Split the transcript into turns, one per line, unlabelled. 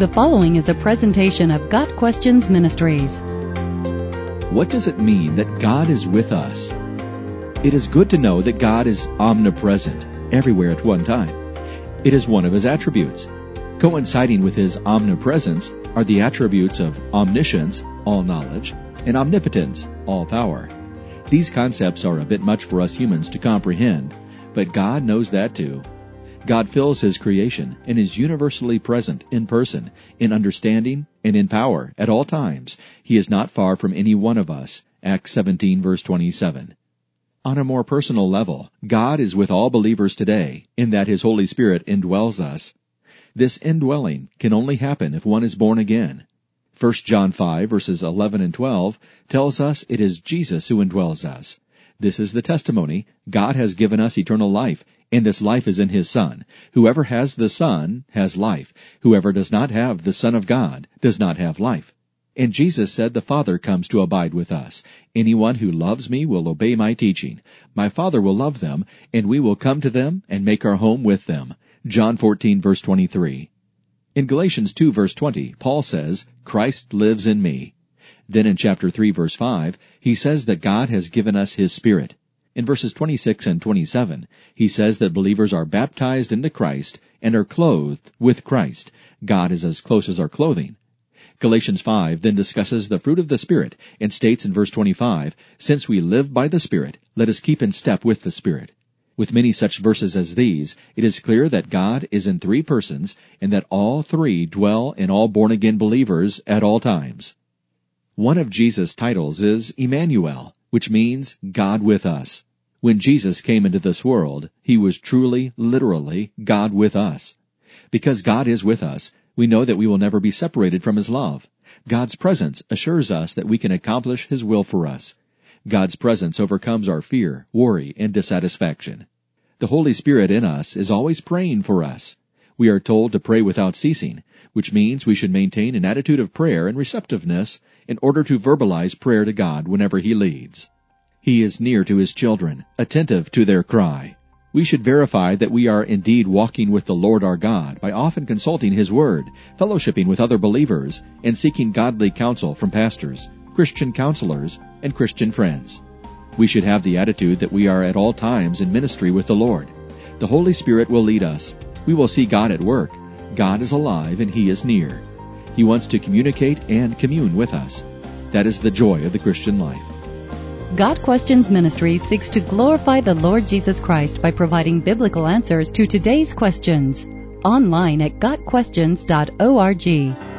The following is a presentation of Got Questions Ministries.
What does it mean that God is with us? It is good to know that God is omnipresent, everywhere at one time. It is one of his attributes. Coinciding with his omnipresence are the attributes of omniscience, all knowledge, and omnipotence, all power. These concepts are a bit much for us humans to comprehend, but God knows that too. God fills his creation and is universally present in person, in understanding, and in power at all times. He is not far from any one of us. Acts 17 verse 27. On a more personal level, God is with all believers today, in that His Holy Spirit indwells us. This indwelling can only happen if one is born again. 1 John 5 verses 11 and 12 tells us it is Jesus who indwells us. This is the testimony God has given us eternal life, and this life is in his Son. Whoever has the Son has life. Whoever does not have the Son of God does not have life. And Jesus said the Father comes to abide with us. Anyone who loves me will obey my teaching. My Father will love them, and we will come to them and make our home with them. John 14 verse 23. In Galatians 2 verse 20, Paul says, Christ lives in me. Then in chapter 3 verse 5, he says that God has given us his Spirit. In verses 26 and 27, he says that believers are baptized into Christ and are clothed with Christ. God is as close as our clothing. Galatians 5 then discusses the fruit of the Spirit and states in verse 25, Since we live by the Spirit, let us keep in step with the Spirit. With many such verses as these, it is clear that God is in three persons and that all three dwell in all born again believers at all times. One of Jesus' titles is Emmanuel, which means God with us. When Jesus came into this world, he was truly, literally, God with us. Because God is with us, we know that we will never be separated from his love. God's presence assures us that we can accomplish his will for us. God's presence overcomes our fear, worry, and dissatisfaction. The Holy Spirit in us is always praying for us. We are told to pray without ceasing, which means we should maintain an attitude of prayer and receptiveness in order to verbalize prayer to God whenever He leads. He is near to His children, attentive to their cry. We should verify that we are indeed walking with the Lord our God by often consulting His Word, fellowshipping with other believers, and seeking godly counsel from pastors, Christian counselors, and Christian friends. We should have the attitude that we are at all times in ministry with the Lord. The Holy Spirit will lead us. We will see God at work. God is alive and He is near. He wants to communicate and commune with us. That is the joy of the Christian life.
Got Questions Ministry seeks to glorify the Lord Jesus Christ by providing biblical answers to today's questions. Online at GotQuestions.org.